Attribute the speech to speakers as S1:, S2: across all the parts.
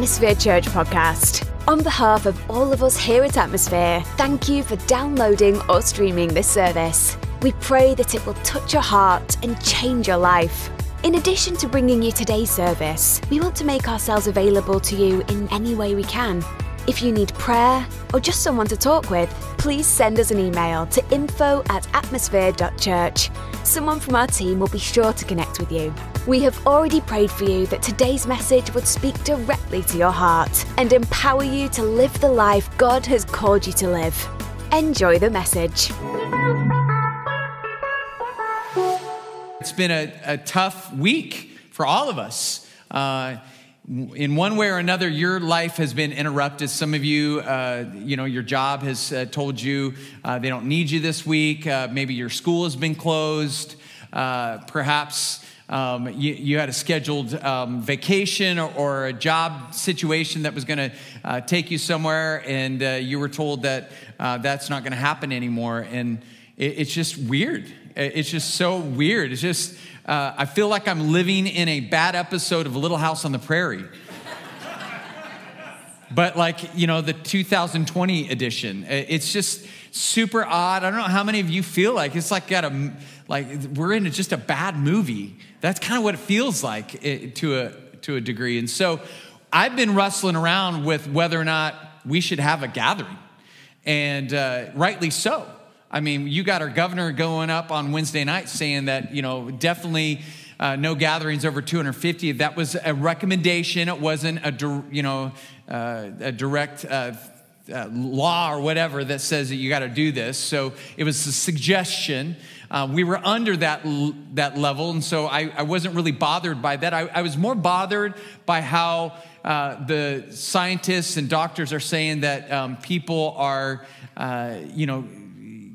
S1: Atmosphere Church podcast. On behalf of all of us here at Atmosphere, thank you for downloading or streaming this service. We pray that it will touch your heart and change your life. In addition to bringing you today's service, we want to make ourselves available to you in any way we can. If you need prayer or just someone to talk with, please send us an email to info at atmosphere.church. Someone from our team will be sure to connect with you. We have already prayed for you that today's message would speak directly to your heart and empower you to live the life God has called you to live. Enjoy the message.
S2: It's been a, a tough week for all of us. Uh, in one way or another, your life has been interrupted. Some of you, uh, you know, your job has uh, told you uh, they don't need you this week. Uh, maybe your school has been closed. Uh, perhaps um, you, you, had a scheduled um, vacation or, or, a job situation that was going to uh, take you somewhere, and you were told that that's not going to happen anymore. And it, it's just weird. It's just so weird. It's just uh, I feel like I'm living in a bad episode of Little House on the Prairie. But like, you know, the 2020 edition. It's just super odd. I don't know how many of you feel like it's like got a like we're in just a bad movie. That's kind of what it feels like eh, to a to a degree. And so I've been wrestling around with whether or not we should have a gathering, and uh, rightly so. I mean, you got our governor going up on Wednesday night saying that, you know, definitely uh, no gatherings over 250. That was a recommendation. It wasn't a, you know, uh, a direct uh, uh, law or whatever that says that you got to do this. So it was a suggestion. Uh, we were under that, that level, and so I, I wasn't really bothered by that. I, I was more bothered by how uh, the scientists and doctors are saying that um, people are, you know,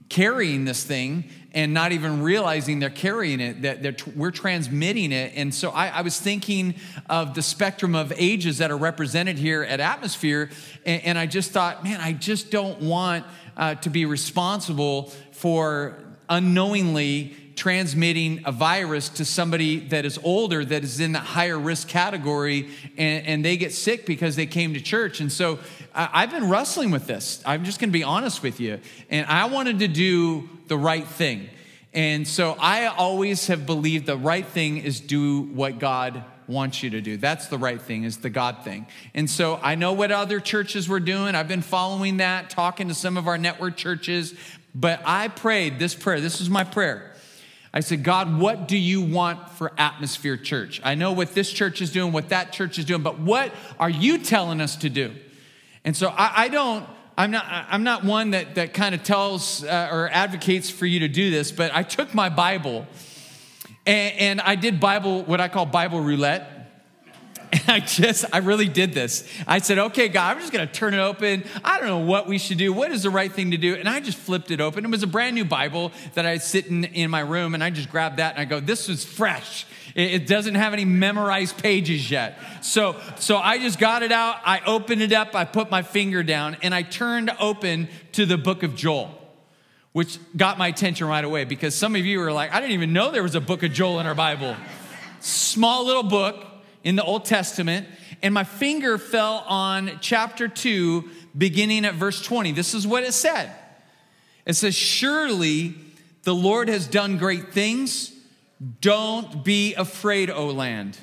S2: carrying this thing and not even realizing they're carrying it, that we're transmitting it. And so I, I, was thinking of the spectrum of ages that are represented here at Atmosphere. And, and I just thought, man, I just don't want uh, to be responsible for unknowingly transmitting a virus to somebody that is older that is in the higher risk category and, and they get sick because they came to church. And so I, have been wrestling with this. I'm just going to be honest with you. And i wanted to do the right thing. And so i always have believed the right thing is do what god wants you to do. That's the right thing is the god thing. And so i know what other churches were doing. I've been following that talking to some of our network churches. But i prayed this prayer. This is my prayer I said, God, what do you want for Atmosphere Church? I know what this church is doing, what that church is doing, but what are you telling us to do? And so I, I don't, I'm not, I'm not one that, that kind of tells uh, or advocates for you to do this, but I took my Bible and, and I did Bible, what I call Bible roulette. And I just, I really did this. I said, okay, God, I'm just going to turn it open. I don't know what we should do. What is the right thing to do? And I just flipped it open. It was a brand new Bible that I was sitting in my room, and I just grabbed that and I go, this was fresh. It doesn't have any memorized pages yet. So, so I just got it out. I opened it up. I put my finger down, and I turned open to the book of Joel which got my attention right away because some of you are like, I didn't even know there was a book of Joel in our Bible. Small little book, in the Old Testament, and my finger fell on chapter 2, beginning at verse 20. This is what it said it says, Surely the Lord has done great things. Don't be afraid, O land.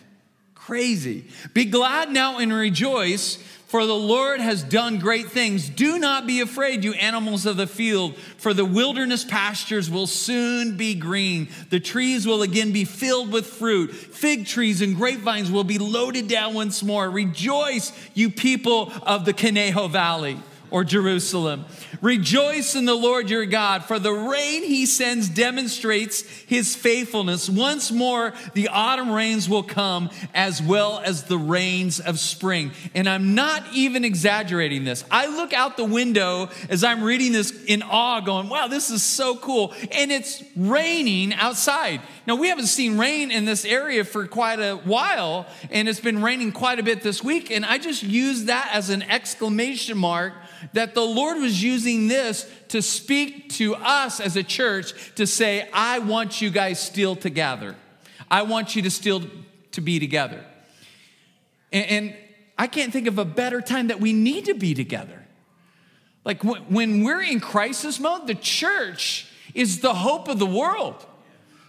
S2: Crazy. Be glad now and rejoice for the Lord has done great things. Do not be afraid, you animals of the field, for the wilderness pastures will soon be green. The trees will again be filled with fruit. Fig trees and grapevines will be loaded down once more. Rejoice, you people of the Conejo Valley or Jerusalem. Rejoice in the Lord your God, for the rain he sends demonstrates his faithfulness. Once more, the autumn rains will come as well as the rains of spring. And I'm not even exaggerating this. I look out the window as I'm reading this in awe, going, wow, this is so cool. And it's raining outside. Now, we haven't seen rain in this area for quite a while, and it's been raining quite a bit this week. And I just use that as an exclamation mark that the Lord was using this to speak to us as a church to say, I want you guys still together. I want you to still to be together. And, and I can't think of a better time that we need to be together. Like when we're in crisis mode, the church is the hope of the world.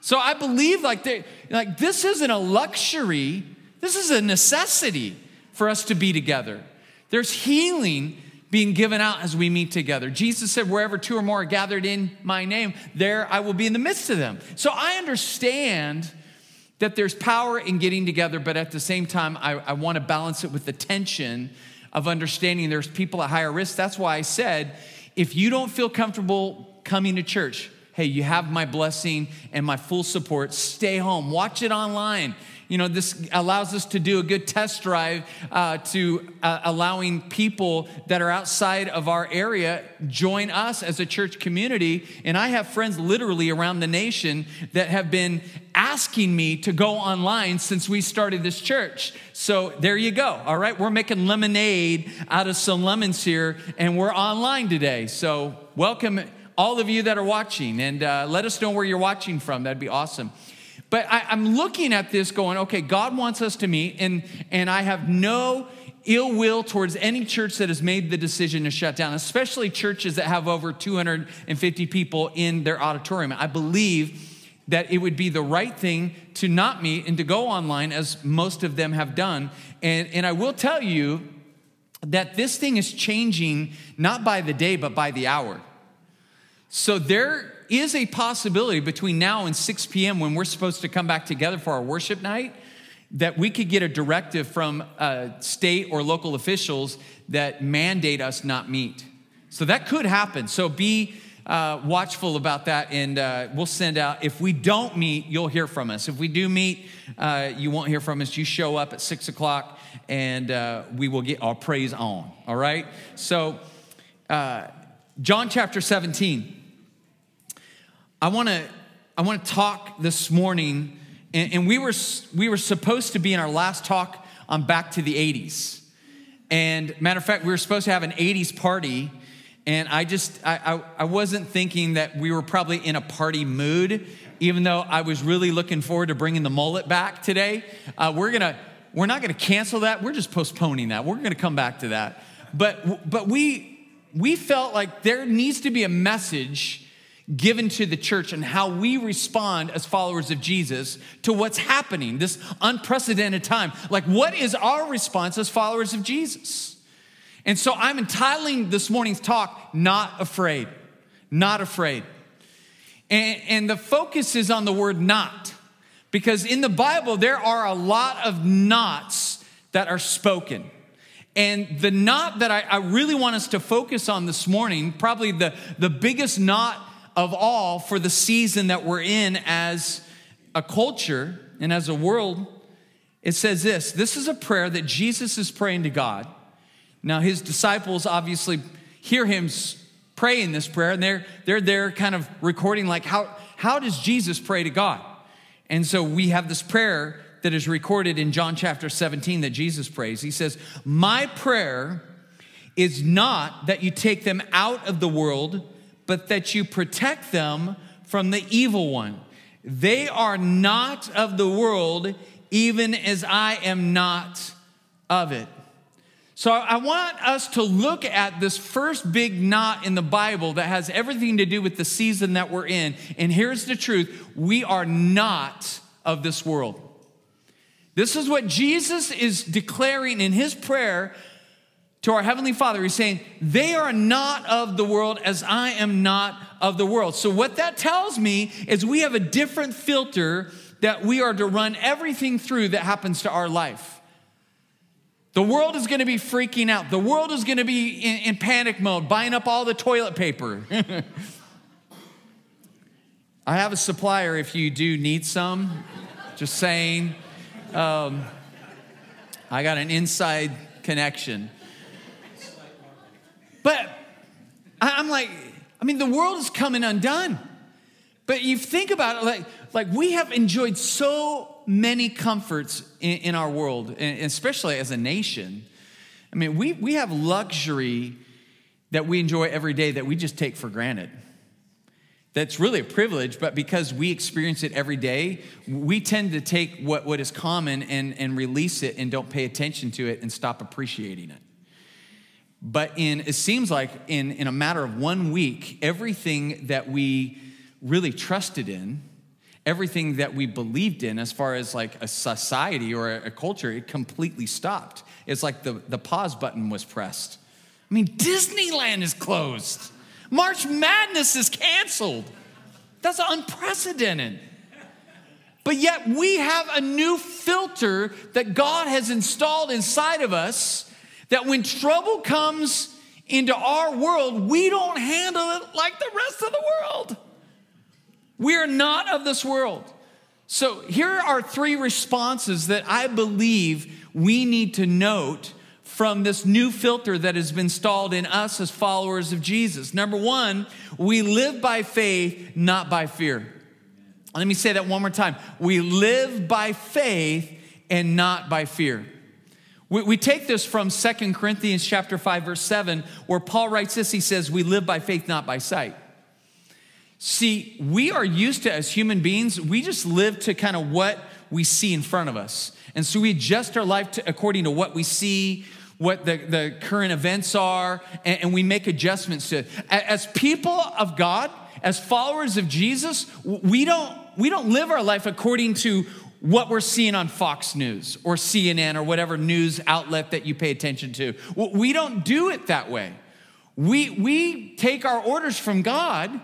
S2: So I believe like, like this isn't a luxury, this is a necessity for us to be together. There's healing being given out as we meet together. Jesus said, Wherever two or more are gathered in my name, there I will be in the midst of them. So I understand that there's power in getting together, but at the same time, I, I want to balance it with the tension of understanding there's people at higher risk. That's why I said, if you don't feel comfortable coming to church, hey, you have my blessing and my full support. Stay home, watch it online. You know, this allows us to do a good test drive uh, to uh, allowing people that are outside of our area join us as a church community. And I have friends literally around the nation that have been asking me to go online since we started this church. So there you go. All right, we're making lemonade out of some lemons here, and we're online today. So welcome all of you that are watching, and uh, let us know where you're watching from. That'd be awesome. But I, I'm looking at this going, okay, God wants us to meet, and, and I have no ill will towards any church that has made the decision to shut down, especially churches that have over 250 people in their auditorium. I believe that it would be the right thing to not meet and to go online, as most of them have done. And, and I will tell you that this thing is changing not by the day, but by the hour. So there is a possibility between now and 6 p.m. when we're supposed to come back together for our worship night that we could get a directive from uh, state or local officials that mandate us not meet. So that could happen. So be uh, watchful about that, and uh, we'll send out. If we don't meet, you'll hear from us. If we do meet, uh, you won't hear from us. You show up at six o'clock, and uh, we will get our praise on. All right. So, uh, John chapter 17. I want to I want to talk this morning, and, and, we were we were supposed to be in our last talk on back to the '80s, and matter of fact, we were supposed to have an '80s party, and I just I, I, I wasn't thinking that we were probably in a party mood, even though I was really looking forward to bringing the mullet back today. Uh, we're gonna we're not gonna cancel that. We're just postponing that. We're gonna come back to that, but but we we felt like there needs to be a message given to the church and how we respond as followers of Jesus to what's happening, this unprecedented time. Like, what is our response as followers of Jesus? And so I'm entitling this morning's talk, Not Afraid. Not Afraid. And, and the focus is on the word not, because in the Bible, there are a lot of nots that are spoken. And the not that I, I, really want us to focus on this morning, probably the, the biggest not of all for the season that we're in as a culture and as a world, it says this this is a prayer that Jesus is praying to God. Now, his disciples obviously hear him praying this prayer, and they're, they're there kind of recording, like, how, how does Jesus pray to God? And so we have this prayer that is recorded in John chapter 17 that Jesus prays. He says, My prayer is not that you take them out of the world but that you protect them from the evil one. They are not of the world, even as I am not of it. So I want us to look at this first big not in the Bible that has everything to do with the season that we're in. And here's the truth we are not of this world. This is what Jesus is declaring in his prayer to our Heavenly Father. He's saying, They are not of the world as I am not of the world. So, what that tells me is we have a different filter that we are to run everything through that happens to our life. The world is going to be freaking out. The world is going to be in, in panic mode, buying up all the toilet paper. I have a supplier if you do need some. Just saying. Um, I got an inside connection. But I'm like, I mean, the world is coming undone. But you think about it, like, like we have enjoyed so many comforts in, in our world, especially as a nation. I mean, we, we have luxury that we enjoy every day that we just take for granted. that's really a privilege, but because we experience it every day, we tend to take what, what is common and, and release it and don't pay attention to it and stop appreciating it. But in it seems like in, in a matter of one week, everything that we really trusted in, everything that we believed in as far as like a society or a, culture, it completely stopped. It's like the, the pause button was pressed. I mean, Disneyland is closed. March Madness is canceled. That's unprecedented. But yet we have a new filter that God has installed inside of us that when trouble comes into our world, we don't handle it like the rest of the world. We are not of this world. So here are three responses that I believe we need to note from this new filter that has been installed in us as followers of Jesus. Number one, we live by faith, not by fear. Let me say that one more time. We live by faith and not by fear. We, we take this from Second Corinthians chapter 5, verse 7, where Paul writes this. He says, We live by faith, not by sight. See, we are used to, as human beings, we just live to kind of what we see in front of us. And so we adjust our life to, according to what we see, what the, the current events are, and, and we make adjustments to. As people of God, as followers of Jesus, we don't, we don't live our life according to what we're seeing on Fox News or CNN or whatever news outlet that you pay attention to. We don't do it that way. We, we take our orders from God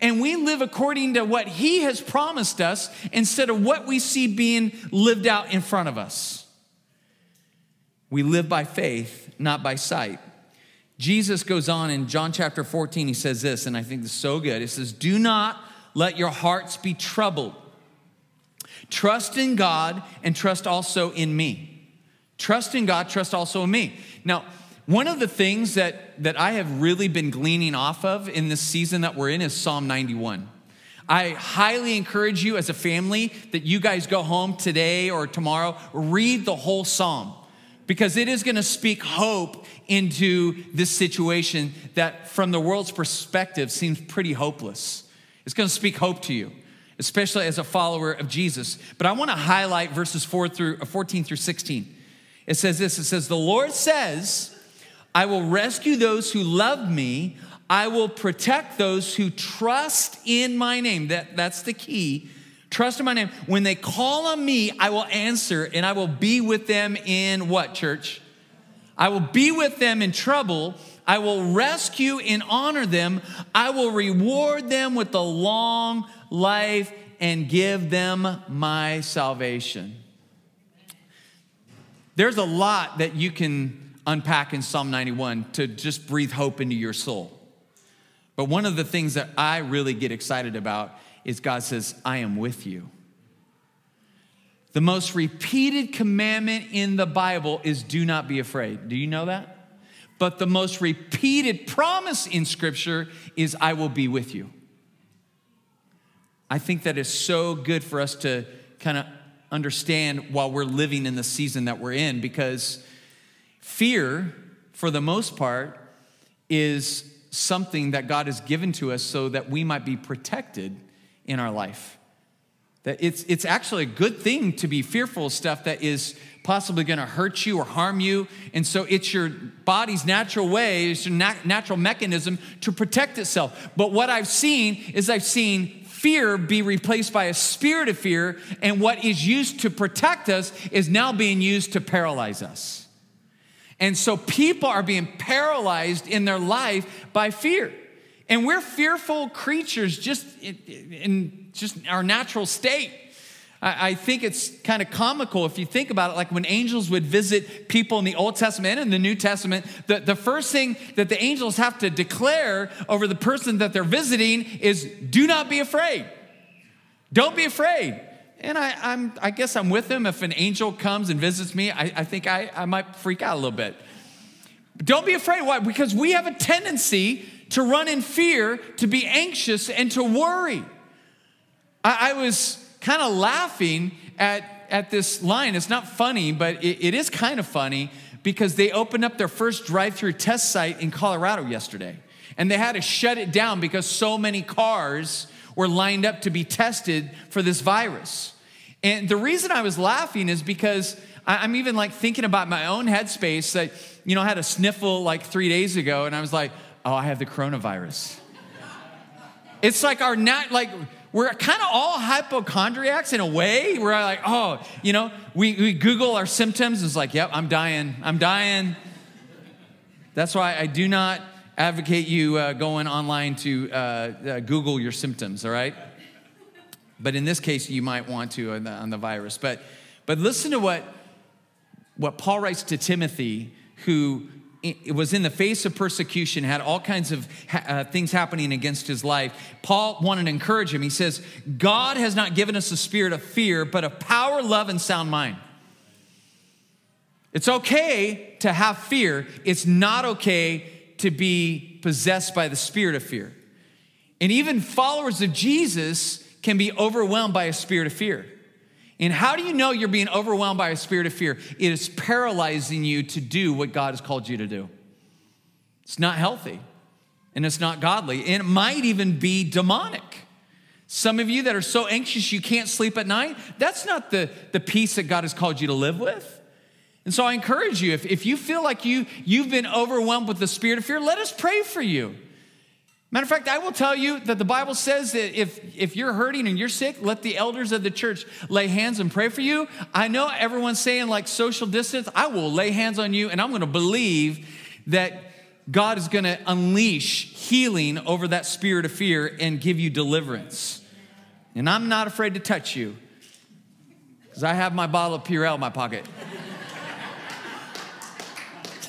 S2: and we live according to what He has promised us instead of what we see being lived out in front of us. We live by faith, not by sight. Jesus goes on in John chapter 14, he says this, and I think this is so good. He says, Do not let your hearts be troubled. Trust in God and trust also in me. Trust in God, trust also in me. Now, one of the things that, that I have really been gleaning off of in this season that we're in is Psalm 91. I highly encourage you as a family that you guys go home today or tomorrow, read the whole psalm because it is going to speak hope into this situation that, from the world's perspective, seems pretty hopeless. It's going to speak hope to you, especially as a follower of Jesus. But I want to highlight verses 4 through, uh, 14 through 16. It says this it says, The Lord says, I will rescue those who love me. I will protect those who trust in my name. That, that's the key Trust in my name. When they call on me, I will answer and I will be with them in what, church? I will be with them in trouble. I will rescue and honor them. I will reward them with a long life and give them my salvation. There's a lot that you can unpack in Psalm 91 to just breathe hope into your soul. But one of the things that I really get excited about is God says, I am with you. The most repeated commandment in the Bible is do not be afraid. Do you know that? But the most repeated promise in Scripture is I will be with you. I think that is so good for us to kind of understand while we're living in the season that we're in because fear, for the most part, is something that God has given to us so that we might be protected in our life. That it's, it's actually a good thing to be fearful of stuff that is possibly going to hurt you or harm you. And so it's your body's natural way, it's your nat- natural mechanism to protect itself. But what I've seen is I've seen fear be replaced by a spirit of fear, and what is used to protect us is now being used to paralyze us. And so people are being paralyzed in their life by fear. And we're fearful creatures just in, in just our natural state. I, think it's kind of comical if you think about it, like when angels would visit people in the Old Testament and the New Testament, the, the first thing that the angels have to declare over the person that they're visiting is do not be afraid. Don't be afraid. And I, I'm, I guess I'm with them. If an angel comes and visits me, I, I think I, I might freak out a little bit. Don't be afraid. Why? Because we have a tendency to run in fear, to be anxious, and to worry. I, I was kind of laughing at, at this line. It's not funny, but it, it is kind of funny because they opened up their first drive through test site in Colorado yesterday. And they had to shut it down because so many cars were lined up to be tested for this virus. And the reason I was laughing is because I'm even like thinking about my own headspace that, you know, I had a sniffle like three days ago and I was like, oh, I have the coronavirus. it's like our, nat, like, we're kind of all hypochondriacs in a way. We're like, oh, you know, we, we Google our symptoms. It's like, yep, I'm dying. I'm dying. That's why I do not advocate you uh, going online to uh, uh, Google your symptoms, all right? But in this case, you might want to on the, on the virus. But, but listen to what, what Paul writes to Timothy, who was in the face of persecution, had all kinds of uh, things happening against his life. Paul wanted to encourage him. He says, God has not given us a spirit of fear, but of power, love, and sound mind. It's okay to have fear, it's not okay to be possessed by the spirit of fear. And even followers of Jesus can be overwhelmed by a spirit of fear. And how do you know you're being overwhelmed by a spirit of fear? It is paralyzing you to do what God has called you to do. It's not healthy and it's not godly. And it might even be demonic. Some of you that are so anxious you can't sleep at night, that's not the, the peace that God has called you to live with. And so I encourage you, if, if you feel like you, you've been overwhelmed with the spirit of fear, let us pray for you. Matter of fact, I will tell you that the Bible says that if, if you're hurting and you're sick, let the elders of the church lay hands and pray for you. I know everyone's saying like social distance. I will lay hands on you and I'm going to believe that God is going to unleash healing over that spirit of fear and give you deliverance. And I'm not afraid to touch you because I have my bottle of Purell in my pocket.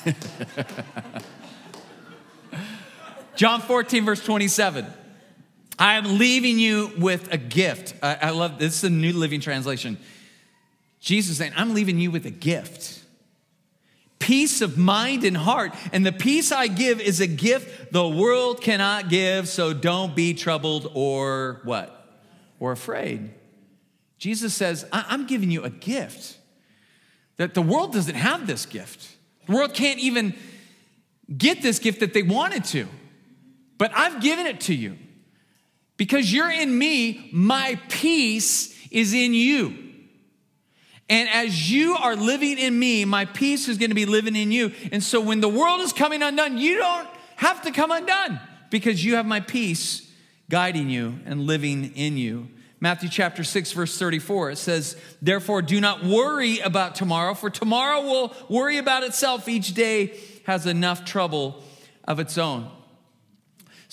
S2: John 14, verse 27. I am leaving you with a gift. I, I love this, is the New Living Translation. Jesus saying, I'm leaving you with a gift peace of mind and heart. And the peace I give is a gift the world cannot give, so don't be troubled or what? Or afraid. Jesus says, I'm giving you a gift that the world doesn't have this gift. The world can't even get this gift that they wanted to. But I've given it to you. Because you're in me, my peace is in you. And as you are living in me, my peace is going to be living in you. And so when the world is coming undone, you don't have to come undone because you have my peace guiding you and living in you. Matthew chapter 6, verse 34, it says, Therefore, do not worry about tomorrow, for tomorrow will worry about itself. Each day has enough trouble of its own.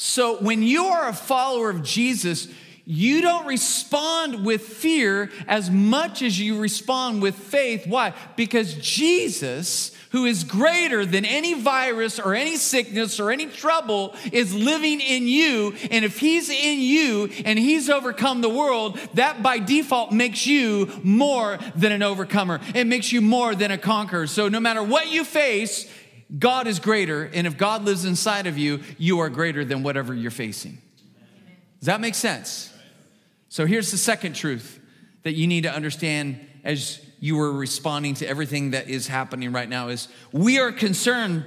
S2: So when you are a follower of Jesus, you don't respond with fear as much as you respond with faith. Why? Because Jesus, who is greater than any virus or any sickness or any trouble, is living in you. And if he's in you and he's overcome the world, that by default makes you more than an overcomer. It makes you more than a conqueror. So no matter what you face, God is greater, and if God lives inside of you, you are greater than whatever you're facing. Does that make sense? So here's the second truth that you need to understand as you are responding to everything that is happening right now is we are concerned,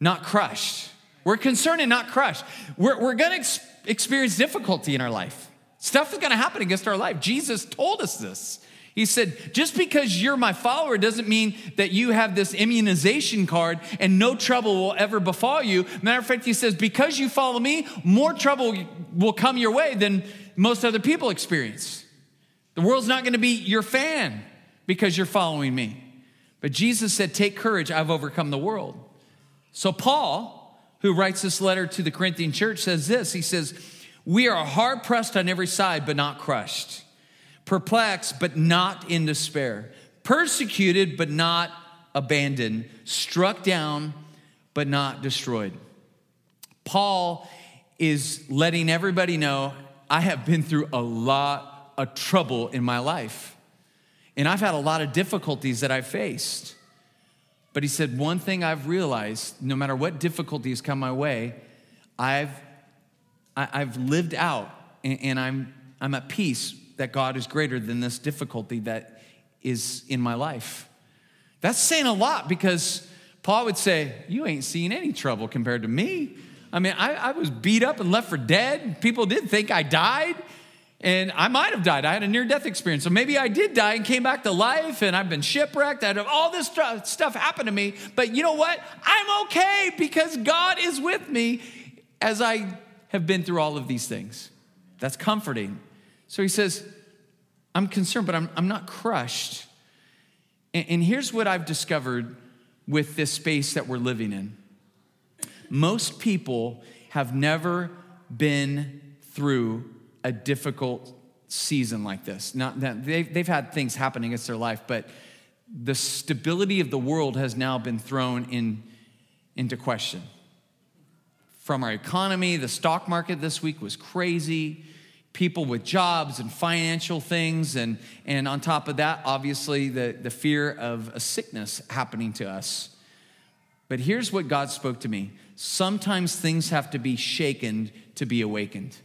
S2: not crushed. We're concerned and not crushed. We're, we're gonna ex- experience difficulty in our life. Stuff is gonna happen against our life. Jesus told us this. He said, just because you're my follower doesn't mean that you have this immunization card and no trouble will ever befall you. Matter of fact, he says, because you follow me, more trouble will come your way than most other people experience. The world's not going to be your fan because you're following me. But Jesus said, Take courage, I've overcome the world. So, Paul, who writes this letter to the Corinthian church, says this He says, We are hard pressed on every side, but not crushed perplexed, but not in despair, persecuted, but not abandoned, struck down, but not destroyed. Paul is letting everybody know I have been through a lot of trouble in my life. And I've had a lot of difficulties that I've faced. But he said, one thing I've realized no matter what difficulties come my way, I've, I, have lived out and, and I'm, I'm at peace that God is greater than this difficulty that is in my life. That's saying a lot because Paul would say, You ain't seen any trouble compared to me. I mean, I, I, was beat up and left for dead. People did think I died. And I might have died. I had a near death experience. So maybe I did die and came back to life and I've been shipwrecked. I had all this stuff happened to me. But you know what? I'm okay because God is with me as I have been through all of these things. That's comforting. So he says, I'm concerned, but I'm, I'm not crushed. And, and here's what I've discovered with this space that we're living in most people have never been through a difficult season like this. Not that they've, they've had things happen against their life, but the stability of the world has now been thrown in, into question. From our economy, the stock market this week was crazy. People with jobs and financial things, and, and on top of that, obviously, the, the fear of a sickness happening to us. But here's what God spoke to me sometimes things have to be shaken to be awakened.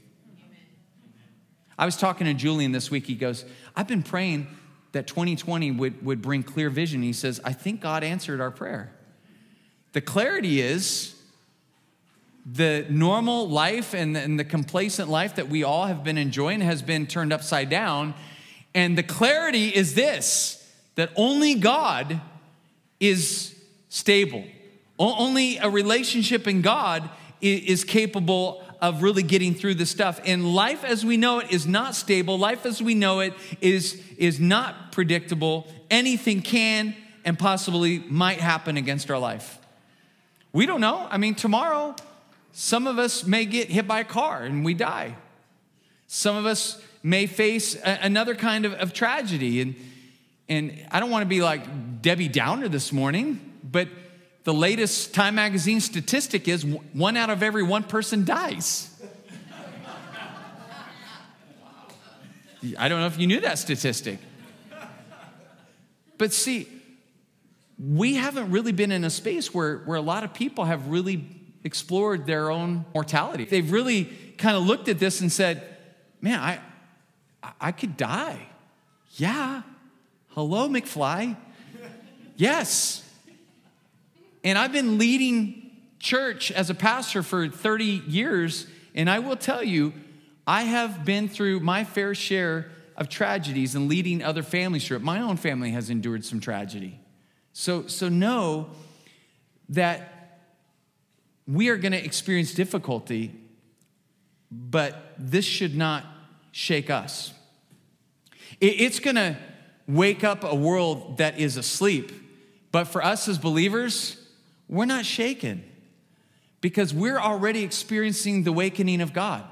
S2: I was talking to Julian this week. He goes, I've been praying that 2020 would, would bring clear vision. He says, I think God answered our prayer. The clarity is the normal life and the, and the complacent life that we all have been enjoying has been turned upside down. And the clarity is this that only God is stable. Only a relationship in God is capable of really getting through the stuff. And life as we know it is not stable. Life as we know it is, is not predictable. Anything can and possibly might happen against our life. We don't know. I mean, tomorrow, some of us may get hit by a car and we die. Some of us may face a, another kind of, of tragedy. And, and I don't want to be like Debbie Downer this morning, but the latest Time Magazine statistic is one out of every one person dies. I don't know if you knew that statistic. But see, we haven't really been in a space where, where a lot of people have really explored their own mortality. They've really kind of looked at this and said, man, I, I could die. Yeah. Hello, McFly. Yes. And I've been leading church as a pastor for 30 years, and I will tell you, I have been through my fair share of tragedies and leading other families through it. My own family has endured some tragedy. So, so know that we are going to experience difficulty, but this should not shake us. It's going to wake up a world that is asleep. But for us as believers, we're not shaken because we're already experiencing the awakening of God.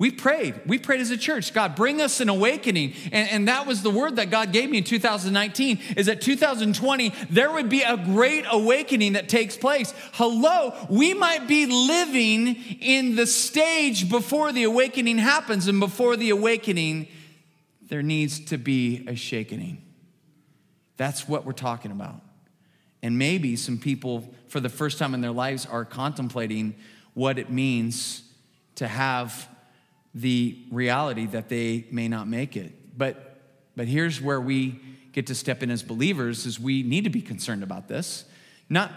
S2: We prayed. We prayed as a church, God, bring us an awakening. And, and, that was the word that God gave me in 2019 is that 2020, there would be a great awakening that takes place. Hello, we might be living in the stage before the awakening happens. And before the awakening, there needs to be a shakening. That's what we're talking about. And maybe some people, for the first time in their lives, are contemplating what it means to have the reality that they may not make it. But, but here's where we get to step in as believers is we need to be concerned about this. Not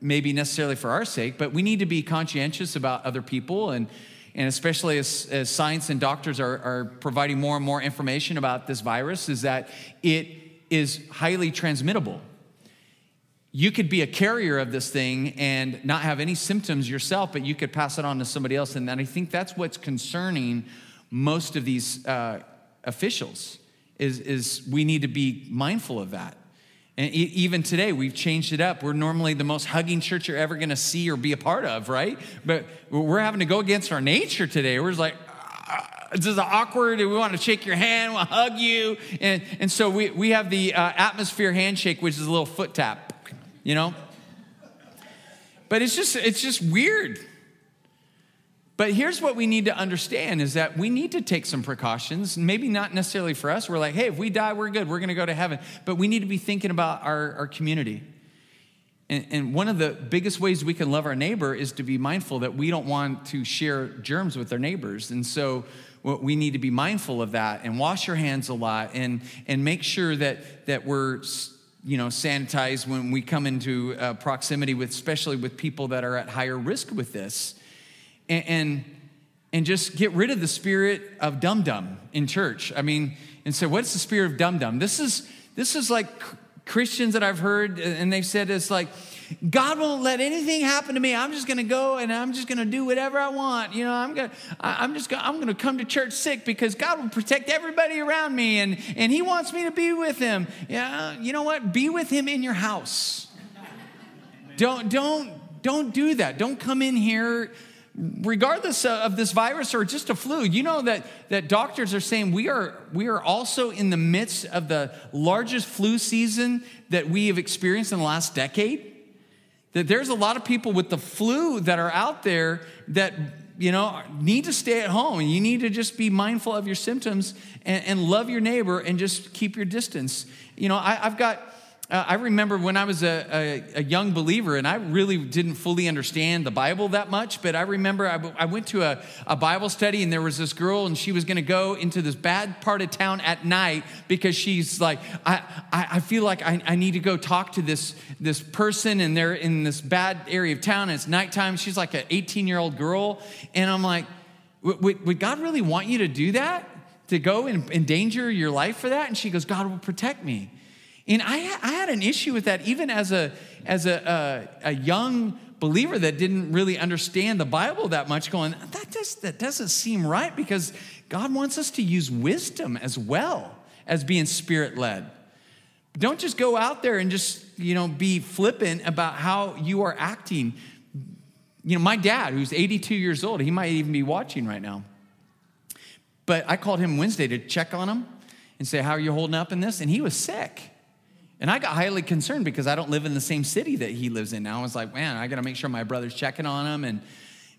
S2: maybe necessarily for our sake, but we need to be conscientious about other people and and especially as, as science and doctors are, are providing more and more information about this virus, is that it is highly transmittable you could be a carrier of this thing and not have any symptoms yourself, but you could pass it on to somebody else. And I think that's what's concerning most of these uh, officials is, is we need to be mindful of that. And even today, we've changed it up. We're normally the most hugging church you're ever going to see or be a part of, right? But we're having to go against our nature today. We're just like, ah, this is awkward. We want to shake your hand, we want to hug you. And, and so we, we have the uh, atmosphere handshake, which is a little foot tap you know? But it's just it's just weird. But here's what we need to understand is that we need to take some precautions, maybe not necessarily for us. We're like, hey, if we die, we're good. We're going to go to heaven. But we need to be thinking about our, our community. And, and one of the biggest ways we can love our neighbor is to be mindful that we don't want to share germs with our neighbors. And so we need to be mindful of that and wash our hands a lot and, and make sure that, that we're you know, sanitize when we come into uh, proximity with, especially with people that are at higher risk with this. And, and and just get rid of the spirit of dum dum in church. I mean, and say, what's the spirit of dum dum? This is this is like Christians that I've heard, and they've said it's like, God won't let anything happen to me. I'm just going to go and I'm just going to do whatever I want. You know, I'm going to, I'm just going, I'm going to come to church sick because God will protect everybody around me and, and he wants me to be with him. Yeah. You know what? Be with him in your house. Don't, don't, don't do that. Don't come in here regardless of this virus or just a flu you know that, that doctors are saying we are, we are also in the midst of the largest flu season that we have experienced in the last decade that there's a lot of people with the flu that are out there that you know need to stay at home. And you need to just be mindful of your symptoms and, and love your neighbor and just keep your distance. You know I, i've got uh, I remember when I was a, a, a, young believer, and I really didn't fully understand the Bible that much, but I remember I, I went to a, a, Bible study, and there was this girl, and she was going to go into this bad part of town at night because she's like, I, I, I feel like I, I, need to go talk to this, this person, and they're in this bad area of town, and it's nighttime. She's like an 18 year old girl, and I'm like, would God really want you to do that? To go and endanger your life for that? And she goes, God will protect me. And I, I had an issue with that even as a, as a, a, a young believer that didn't really understand the Bible that much, going, that, just, that doesn't seem right because God wants us to use wisdom as well as being spirit led. Don't just go out there and just, you know, be flippant about how you are acting. You know, my dad, who's 82 years old, he might even be watching right now. But I called him Wednesday to check on him and say, How are you holding up in this? And he was sick. And I got highly concerned because I don't live in the same city that he lives in now. I was like, man, I got to make sure my brother's checking on him. And,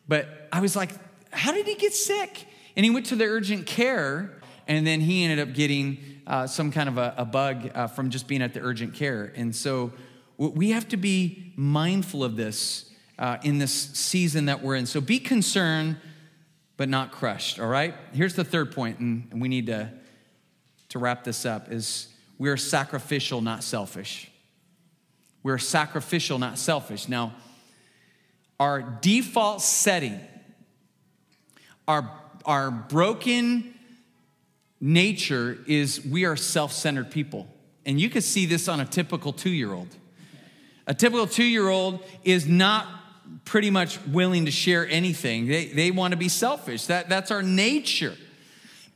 S2: but I was like, how did he get sick? And he went to the urgent care, and then he ended up getting uh, some kind of a, a bug uh, from just being at the urgent care. And so we have to be mindful of this uh, in this season that we're in. So be concerned, but not crushed, all right? Here's the third point, and we need to, to wrap this up, is we're sacrificial, not selfish. We're sacrificial, not selfish. Now, our default setting, our, our broken nature is we are self centered people. And you can see this on a typical two year old. A typical two year old is not pretty much willing to share anything, they, they want to be selfish. That, that's our nature.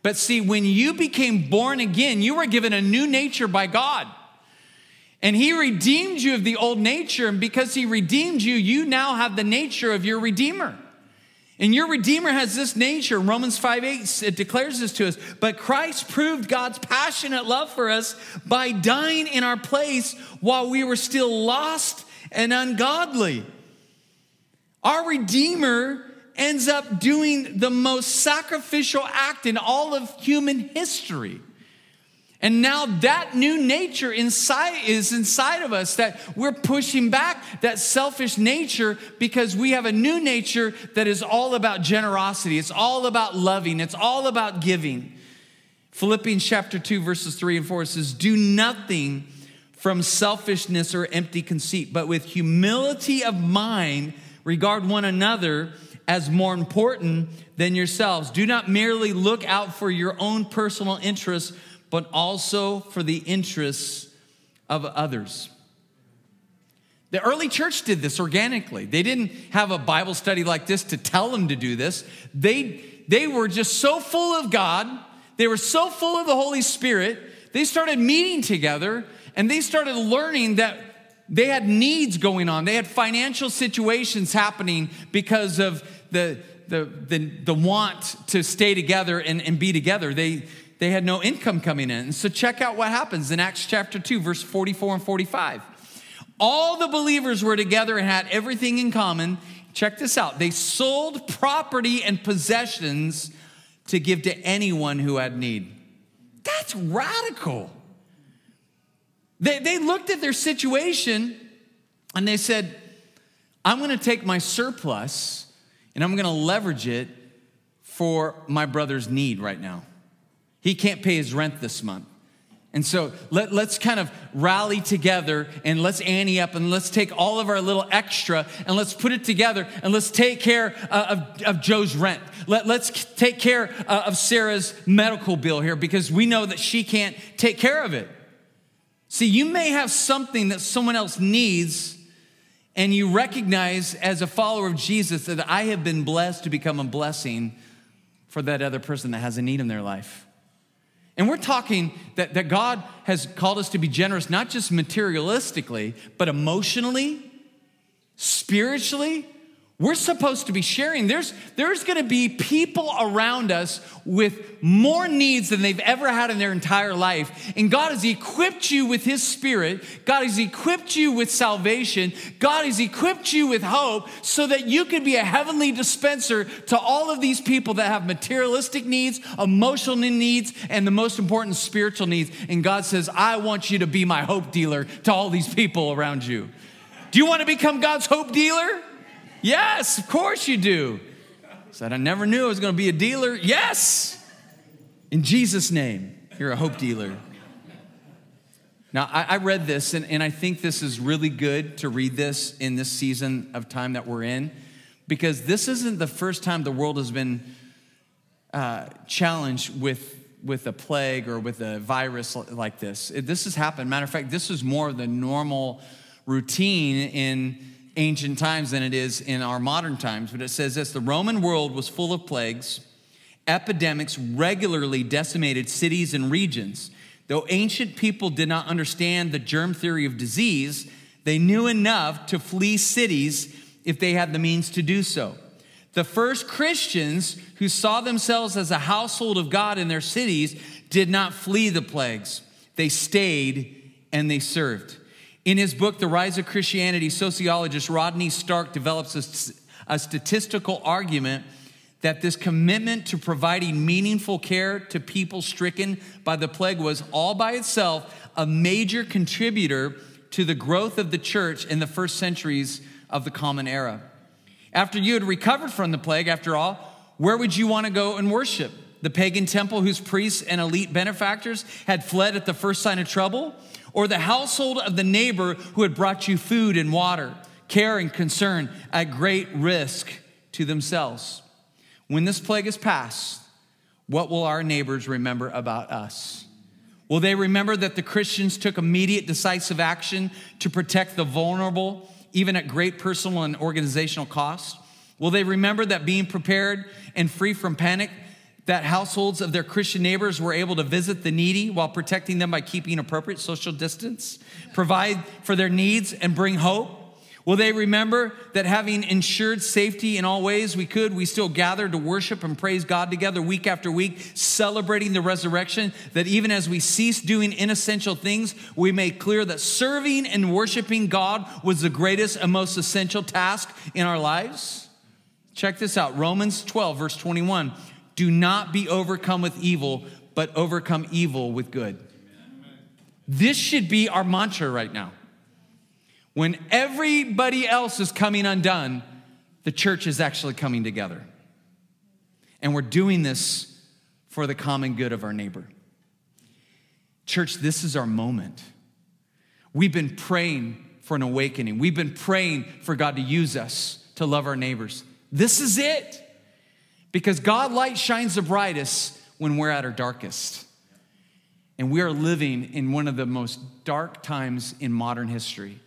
S2: But see, when you became born again, you were given a new nature by God. And He redeemed you of the old nature. And because He redeemed you, you now have the nature of your Redeemer. And your Redeemer has this nature. Romans 5 8 it declares this to us. But Christ proved God's passionate love for us by dying in our place while we were still lost and ungodly. Our Redeemer ends up doing the most sacrificial act in all of human history. And now that new nature inside is inside of us that we're pushing back that selfish nature because we have a new nature that is all about generosity. It's all about loving. It's all about giving. Philippians chapter 2 verses 3 and 4 says, "Do nothing from selfishness or empty conceit, but with humility of mind regard one another as more important than yourselves. Do not merely look out for your own personal interests, but also for the interests of others. The early church did this organically. They didn't have a Bible study like this to tell them to do this. They, they were just so full of God, they were so full of the Holy Spirit, they started meeting together and they started learning that they had needs going on. They had financial situations happening because of the, the, the, the want to stay together and, and be together. They, they had no income coming in. So check out what happens in Acts chapter 2, verse 44 and 45. All the believers were together and had everything in common. Check this out. They sold property and possessions to give to anyone who had need. That's radical. They, they looked at their situation and they said, I'm going to take my surplus and I'm gonna leverage it for my brother's need right now. He can't pay his rent this month. And so let, us kind of rally together and let's ante up and let's take all of our little extra and let's put it together and let's take care uh, of, of Joe's rent. Let, us take care uh, of Sarah's medical bill here because we know that she can't take care of it. See, you may have something that someone else needs, and you recognize as a follower of Jesus that I have been blessed to become a blessing for that other person that has a need in their life. And we're talking that, that God has called us to be generous, not just materialistically, but emotionally, spiritually, we're supposed to be sharing. There's, there's going to be people around us with more needs than they've ever had in their entire life. And God has equipped you with His Spirit. God has equipped you with salvation. God has equipped you with hope so that you can be a heavenly dispenser to all of these people that have materialistic needs, emotional needs, and the most important, spiritual needs. And God says, I want you to be my hope dealer to all these people around you. Do you want to become God's hope dealer? Yes, of course you do. Said, I never knew I was going to be a dealer. Yes, in Jesus' name, you're a hope dealer. Now, I, I read this, and, and I think this is really good to read this in this season of time that we're in, because this isn't the first time the world has been uh, challenged with, with a plague or with a virus like this. This has happened. Matter of fact, this is more of the normal routine in ancient times than it is in our modern times. But it says this the Roman world was full of plagues, epidemics regularly decimated cities and regions. Though ancient people did not understand the germ theory of disease, they knew enough to flee cities if they had the means to do so. The first Christians who saw themselves as a household of God in their cities did not flee the plagues, they stayed and they served. In his book, The Rise of Christianity, sociologist Rodney Stark develops a, a statistical argument that this commitment to providing meaningful care to people stricken by the plague was all by itself a major contributor to the growth of the church in the first centuries of the Common Era. After you had recovered from the plague, after all, where would you want to go and worship? The pagan temple whose priests and elite benefactors had fled at the first sign of trouble? Or the household of the neighbor who had brought you food and water, care and concern at great risk to themselves. When this plague is past, what will our neighbors remember about us? Will they remember that the Christians took immediate, decisive action to protect the vulnerable, even at great personal and organizational cost? Will they remember that being prepared and free from panic that households of their Christian neighbors were able to visit the needy while protecting them by keeping appropriate social distance, provide for their needs, and bring hope? Will they remember that having ensured safety in all ways we could, we still gather to worship and praise God together week after week, celebrating the resurrection? That even as we cease doing inessential things, we made clear that serving and worshiping God was the greatest and most essential task in our lives? Check this out Romans 12, verse 21. Do not be overcome with evil, but overcome evil with good. This should be our mantra right now. When everybody else is coming undone, the church is actually coming together. And we're doing this for the common good of our neighbor. Church, this is our moment. We've been praying for an awakening. We've been praying for God to use us to love our neighbors. This is it. Because God light shines the brightest when we're at our darkest. And we are living in one of the most dark times in modern history.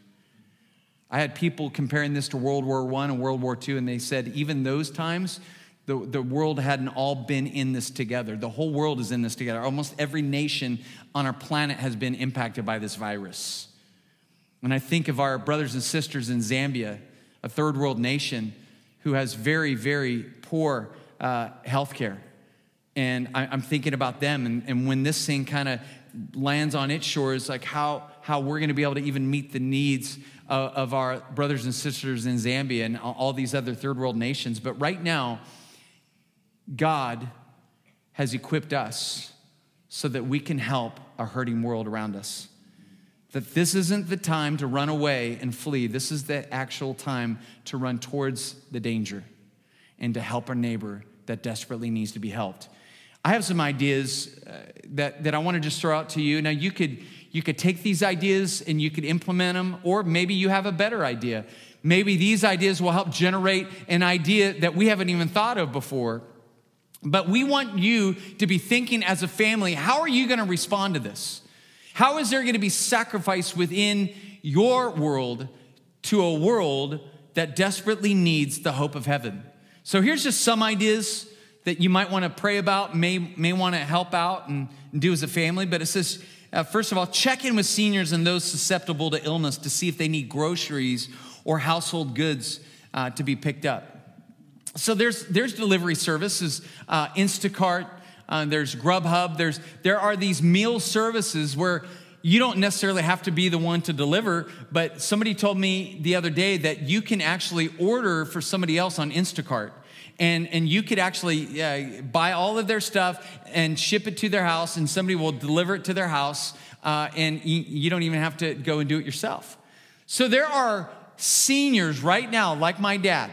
S2: I had people comparing this to World War I and World War II, and they said even those times, the, the world hadn't all been in this together. The whole world is in this together. Almost every nation on our planet has been impacted by this virus. When I think of our brothers and sisters in Zambia, a third world nation who has very, very poor uh, healthcare. And I, am thinking about them. And, and when this thing kind of lands on its shores, like how, how we're going to be able to even meet the needs of, of our brothers and sisters in Zambia and all these other third world nations. But right now, God has equipped us so that we can help a hurting world around us. That this isn't the time to run away and flee. This is the actual time to run towards the danger and to help our neighbor that desperately needs to be helped. I have some ideas uh, that, that I want to just throw out to you. Now, you could, you could take these ideas and you could implement them, or maybe you have a better idea. Maybe these ideas will help generate an idea that we haven't even thought of before. But we want you to be thinking as a family how are you going to respond to this? How is there going to be sacrifice within your world to a world that desperately needs the hope of heaven? So here's just some ideas that you might want to pray about, may, may want to help out and, and do as a family. But it says, uh, first of all, check in with seniors and those susceptible to illness to see if they need groceries or household goods uh, to be picked up. So there's, there's delivery services, uh, Instacart, uh, there's Grubhub, there's, there are these meal services where you don't necessarily have to be the one to deliver, but somebody told me the other day that you can actually order for somebody else on Instacart. And, and you could actually uh, buy all of their stuff and ship it to their house, and somebody will deliver it to their house, uh, and you, you don't even have to go and do it yourself. So there are seniors right now, like my dad,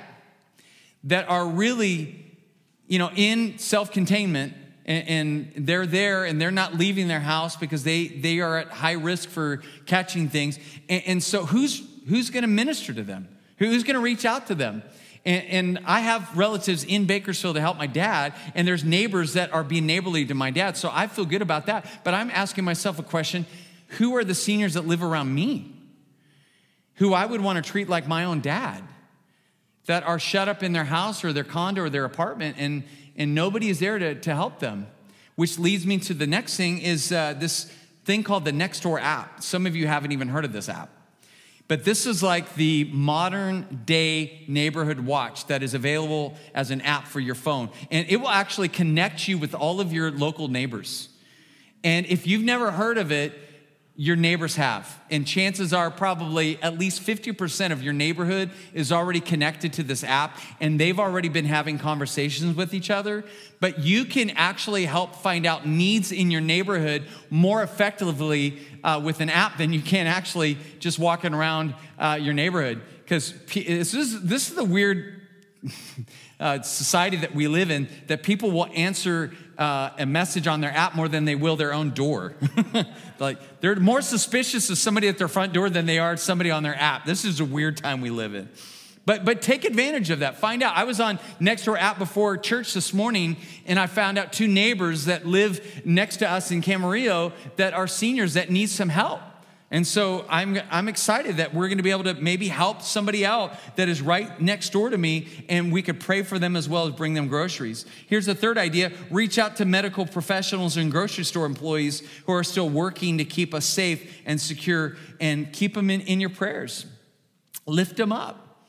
S2: that are really, you know, in self containment and, they're there and they're not leaving their house because they, they are at high risk for catching things. And so, who's, who's going to minister to them? Who's going to reach out to them? And, and, I have relatives in Bakersfield to help my dad, and there's neighbors that are being neighborly to my dad. So I feel good about that. But I'm asking myself a question who are the seniors that live around me? Who I would want to treat like my own dad? that are shut up in their house or their condo or their apartment and, and nobody is there to, to help them. Which leads me to the next thing is uh, this thing called the Nextdoor app. Some of you haven't even heard of this app. But this is like the modern day neighborhood watch that is available as an app for your phone. And it will actually connect you with all of your local neighbors. And if you've never heard of it, your neighbors have. And chances are, probably at least 50% of your neighborhood is already connected to this app and they've already been having conversations with each other. But you can actually help find out needs in your neighborhood more effectively uh, with an app than you can actually just walking around uh, your neighborhood. Because this is, this is the weird uh, society that we live in that people will answer uh, a message on their app more than they will their own door. like they're more suspicious of somebody at their front door than they are somebody on their app. This is a weird time we live in. But, but take advantage of that. Find out. I was on Nextdoor app before church this morning, and I found out two neighbors that live next to us in Camarillo that are seniors that need some help. And so I'm, I'm excited that we're going to be able to maybe help somebody out that is right next door to me, and we could pray for them as well as bring them groceries. Here's the third idea reach out to medical professionals and grocery store employees who are still working to keep us safe and secure, and keep them in, in your prayers. Lift them up.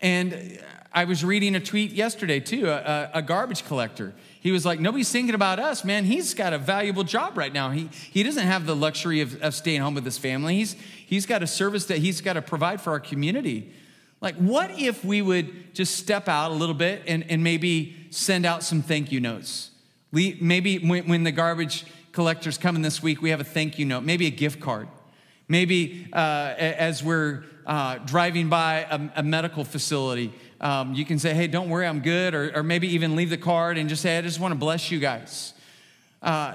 S2: And I was reading a tweet yesterday too, a, a garbage collector he was like, nobody's thinking about us, man. He's got a valuable job right now. He, he doesn't have the luxury of, of staying home with his family. He's, he's got a service that he's got to provide for our community. Like, what if we would just step out a little bit and, and maybe send out some thank you notes? Maybe when, when the garbage collectors coming this week, we have a thank you note, maybe a gift card. Maybe uh, as we're uh, driving by a, a medical facility, um, you can say, hey, don't worry, I'm good. Or, or, maybe even leave the card and just say, I just want to bless you guys. Uh,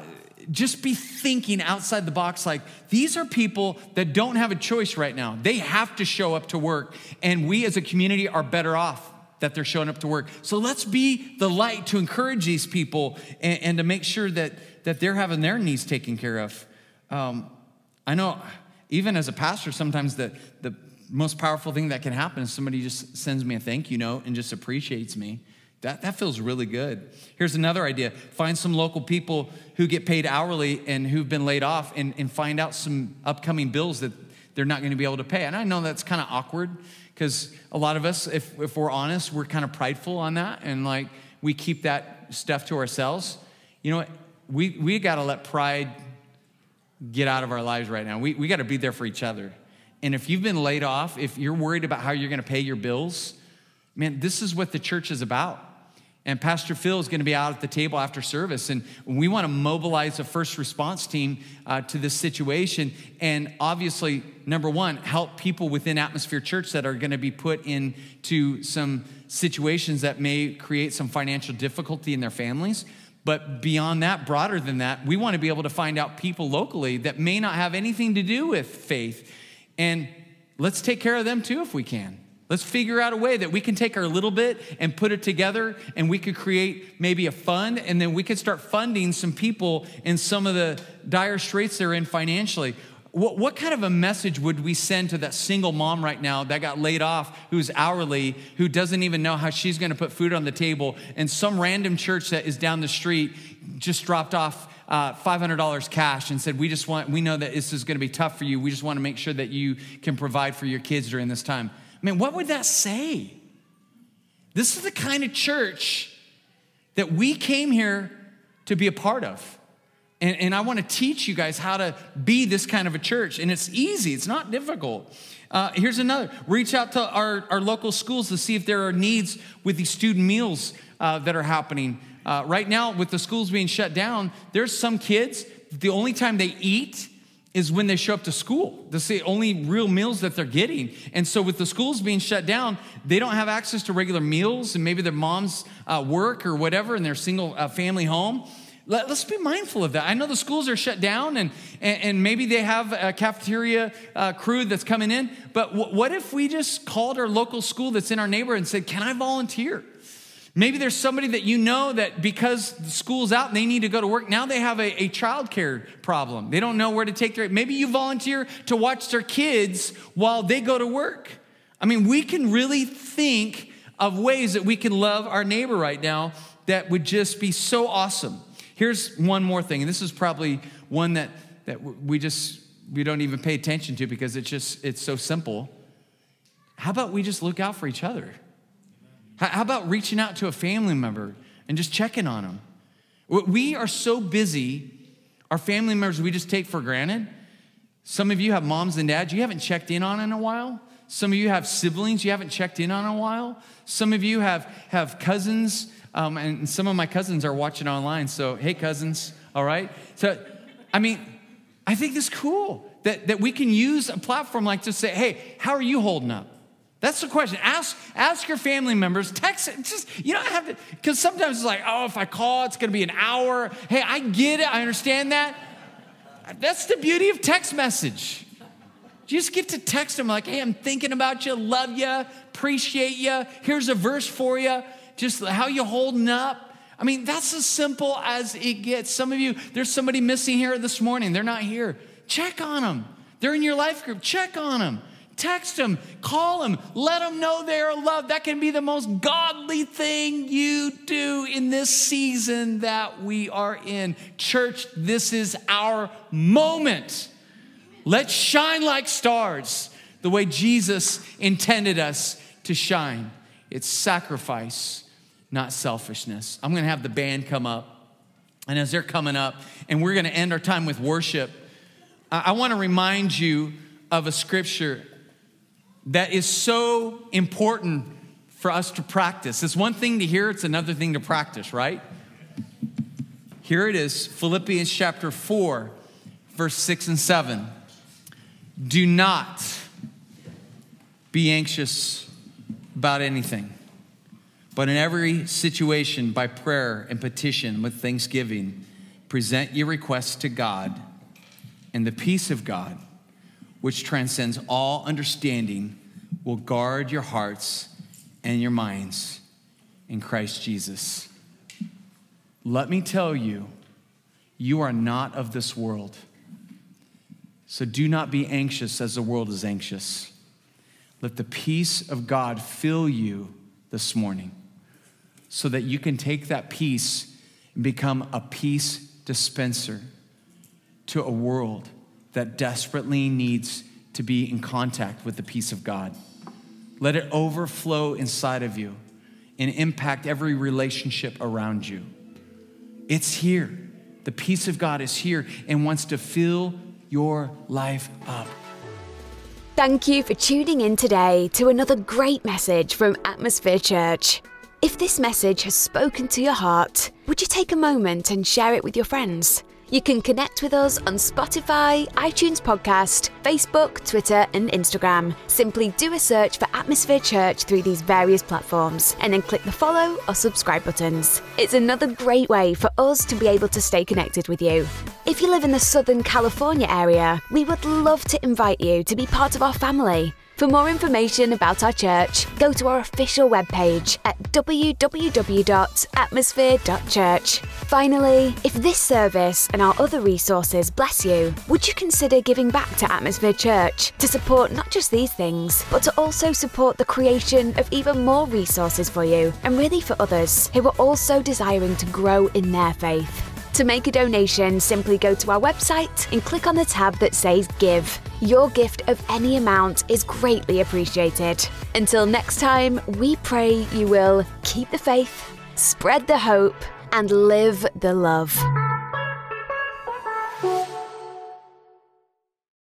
S2: just be thinking outside the box like these are people that don't have a choice right now. They have to show up to work. And we as a community are better off that they're showing up to work. So let's be the light to encourage these people and, and to make sure that, that they're having their needs taken care of. Um, I know even as a pastor, sometimes the, the most powerful thing that can happen is somebody just sends me a thank you note and just appreciates me. That, that feels really good. Here's another idea find some local people who get paid hourly and who've been laid off and, and find out some upcoming bills that they're not going to be able to pay. And I know that's kind of awkward because a lot of us, if, if we're honest, we're kind of prideful on that and like we keep that stuff to ourselves. You know what? We, we got to let pride get out of our lives right now. We, we got to be there for each other. And if you've been laid off, if you're worried about how you're going to pay your bills, man, this is what the church is about. And Pastor Phil is going to be out at the table after service. And we want to mobilize a first response team uh, to this situation. And obviously, number one, help people within Atmosphere Church that are going to be put into some situations that may create some financial difficulty in their families. But beyond that, broader than that, we want to be able to find out people locally that may not have anything to do with faith. And let's take care of them too if we can. Let's figure out a way that we can take our little bit and put it together and we could create maybe a fund and then we could start funding some people in some of the dire straits they're in financially. What, what kind of a message would we send to that single mom right now that got laid off, who's hourly, who doesn't even know how she's gonna put food on the table, and some random church that is down the street just dropped off uh, $500 cash and said, We just want, we know that this is gonna be tough for you. We just wanna make sure that you can provide for your kids during this time. I mean, what would that say? This is the kind of church that we came here to be a part of. And, and I want to teach you guys how to be this kind of a church. And it's easy, it's not difficult. Uh, here's another reach out to our, our local schools to see if there are needs with these student meals uh, that are happening. Uh, right now, with the schools being shut down, there's some kids, the only time they eat is when they show up to school. That's the only real meals that they're getting. And so, with the schools being shut down, they don't have access to regular meals, and maybe their mom's uh, work or whatever in their single uh, family home. Let, us be mindful of that. I know the schools are shut down, and, and, and maybe they have a cafeteria uh, crew that's coming in, but w- what if we just called our local school that's in our neighborhood and said, Can I volunteer? Maybe there's somebody that you know that because the school's out and they need to go to work, now they have a, a child care problem. They don't know where to take their, maybe you volunteer to watch their kids while they go to work. I mean, we can really think of ways that we can love our neighbor right now that would just be so awesome. Here's one more thing, and this is probably one that, that we just, we don't even pay attention to because it's just, it's so simple. How about we just look out for each other? How about reaching out to a family member and just checking on them? We are so busy, our family members we just take for granted. Some of you have moms and dads you haven't checked in on in a while. Some of you have siblings you haven't checked in on in a while. Some of you have, have cousins, um, and some of my cousins are watching online. So, hey, cousins, all right? So, I mean, I think it's cool that, that we can use a platform like to say, hey, how are you holding up? That's the question. Ask, ask your family members. Text Just you don't have to, because sometimes it's like, oh, if I call, it's going to be an hour. Hey, I get it. I understand that. That's the beauty of text message. You just get to text them like, hey, I'm thinking about you, love you, appreciate you. Here's a verse for you. Just how you holding up. I mean, that's as simple as it gets. Some of you, there's somebody missing here this morning. They're not here. Check on them. They're in your life group. Check on them. Text them, call them, let them know they are loved. That can be the most godly thing you do in this season that we are in. Church, this is our moment. Let's shine like stars the way Jesus intended us to shine. It's sacrifice, not selfishness. I'm to have the band come up. And as they're coming up, and we're to end our time with worship, I want to remind you of a scripture that is so important for us to practice. It's one thing to hear, it's another thing to practice, right? Here it is Philippians chapter 4, verse 6 and 7. Do not be anxious about anything, but in every situation, by prayer and petition with thanksgiving, present your requests to God, and the peace of God which transcends all understanding, will guard your hearts and your minds in Christ Jesus. Let me tell you, you are not of this world. So do not be anxious as the world is anxious. Let the peace of God fill you this morning so that you can take that peace and become a peace dispenser to a world that desperately needs to be in contact with the peace of God. Let it overflow inside of you and impact every relationship around you. It's here. The peace of God is here and wants to fill your life up.
S1: Thank you for tuning in today to another great message from Atmosphere Church. If this message has spoken to your heart, would you take a moment and share it with your friends? You can connect with us on Spotify, iTunes Podcast, Facebook, Twitter, and Instagram. Simply do a search for Atmosphere Church through these various platforms and then click the follow or subscribe buttons. It's another great way for us to be able to stay connected with you. If you live in the Southern California area, we would love to invite you to be part of our family. For more information about our church, go to our official webpage at www.atmosphere.church. Finally, if this service and our other resources bless you, would you consider giving back to Atmosphere Church to support not just these things, but to also support the creation of even more resources for you and really for others who are also desiring to grow in their faith? To make a donation, simply go to our website and click on the tab that says Give. Your gift of any amount is greatly appreciated. Until next time, we pray you will keep the faith, spread the hope, and live the love.